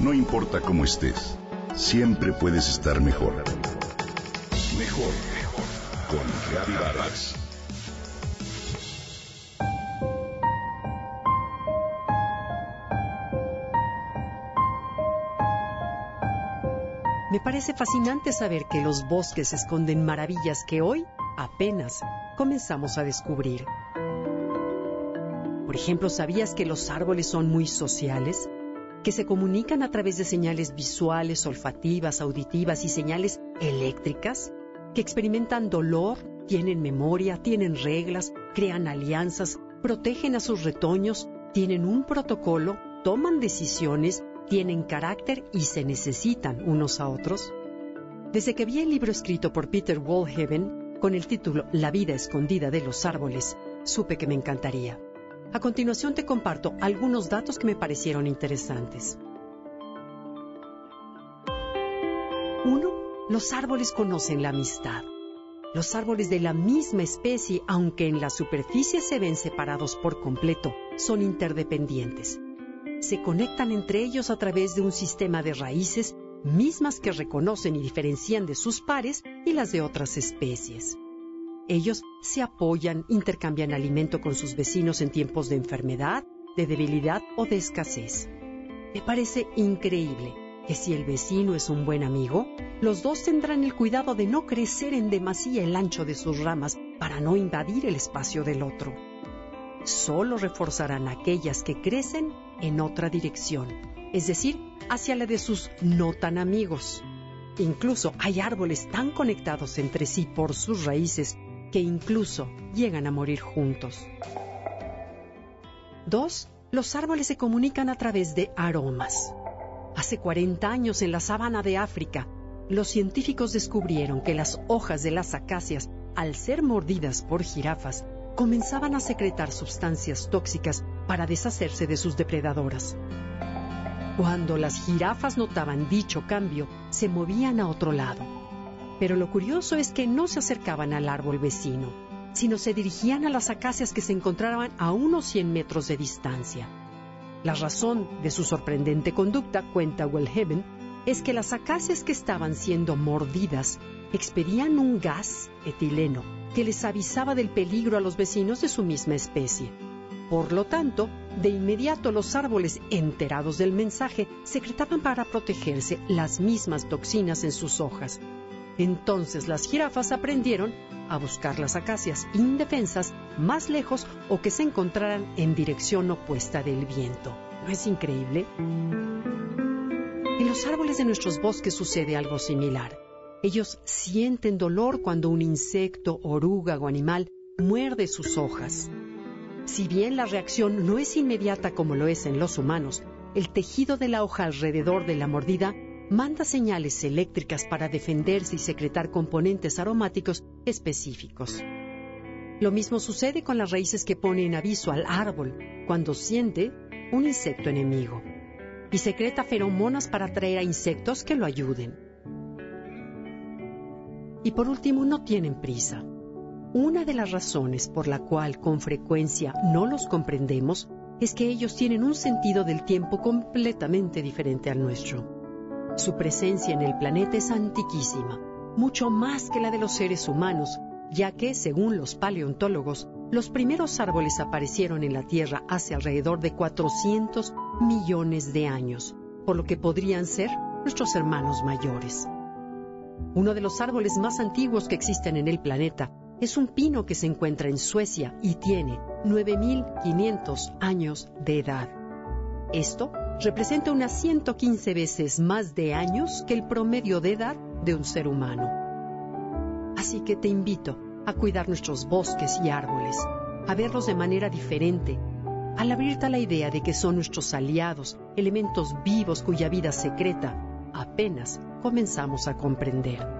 No importa cómo estés, siempre puedes estar mejor. Mejor, mejor. Con Vargas. Me parece fascinante saber que los bosques esconden maravillas que hoy apenas comenzamos a descubrir. Por ejemplo, ¿sabías que los árboles son muy sociales? Que se comunican a través de señales visuales, olfativas, auditivas y señales eléctricas? Que experimentan dolor, tienen memoria, tienen reglas, crean alianzas, protegen a sus retoños, tienen un protocolo, toman decisiones, tienen carácter y se necesitan unos a otros? Desde que vi el libro escrito por Peter Wallhaven con el título La vida escondida de los árboles, supe que me encantaría. A continuación te comparto algunos datos que me parecieron interesantes. 1. Los árboles conocen la amistad. Los árboles de la misma especie, aunque en la superficie se ven separados por completo, son interdependientes. Se conectan entre ellos a través de un sistema de raíces mismas que reconocen y diferencian de sus pares y las de otras especies. Ellos se apoyan, intercambian alimento con sus vecinos en tiempos de enfermedad, de debilidad o de escasez. Me parece increíble que si el vecino es un buen amigo, los dos tendrán el cuidado de no crecer en demasía el ancho de sus ramas para no invadir el espacio del otro. Solo reforzarán aquellas que crecen en otra dirección, es decir, hacia la de sus no tan amigos. Incluso hay árboles tan conectados entre sí por sus raíces que incluso llegan a morir juntos. 2. Los árboles se comunican a través de aromas. Hace 40 años en la sabana de África, los científicos descubrieron que las hojas de las acacias, al ser mordidas por jirafas, comenzaban a secretar sustancias tóxicas para deshacerse de sus depredadoras. Cuando las jirafas notaban dicho cambio, se movían a otro lado pero lo curioso es que no se acercaban al árbol vecino, sino se dirigían a las acacias que se encontraban a unos 100 metros de distancia. La razón de su sorprendente conducta, cuenta Wellhaven, es que las acacias que estaban siendo mordidas expedían un gas etileno que les avisaba del peligro a los vecinos de su misma especie. Por lo tanto, de inmediato los árboles, enterados del mensaje, secretaban para protegerse las mismas toxinas en sus hojas, entonces las jirafas aprendieron a buscar las acacias indefensas más lejos o que se encontraran en dirección opuesta del viento. ¿No es increíble? En los árboles de nuestros bosques sucede algo similar. Ellos sienten dolor cuando un insecto, oruga o animal muerde sus hojas. Si bien la reacción no es inmediata como lo es en los humanos, el tejido de la hoja alrededor de la mordida manda señales eléctricas para defenderse y secretar componentes aromáticos específicos. Lo mismo sucede con las raíces que ponen aviso al árbol cuando siente un insecto enemigo y secreta feromonas para atraer a insectos que lo ayuden. Y por último, no tienen prisa. Una de las razones por la cual con frecuencia no los comprendemos es que ellos tienen un sentido del tiempo completamente diferente al nuestro. Su presencia en el planeta es antiquísima, mucho más que la de los seres humanos, ya que, según los paleontólogos, los primeros árboles aparecieron en la Tierra hace alrededor de 400 millones de años, por lo que podrían ser nuestros hermanos mayores. Uno de los árboles más antiguos que existen en el planeta es un pino que se encuentra en Suecia y tiene 9.500 años de edad. Esto representa unas 115 veces más de años que el promedio de edad de un ser humano. Así que te invito a cuidar nuestros bosques y árboles, a verlos de manera diferente, al abrirte a la idea de que son nuestros aliados, elementos vivos cuya vida secreta apenas comenzamos a comprender.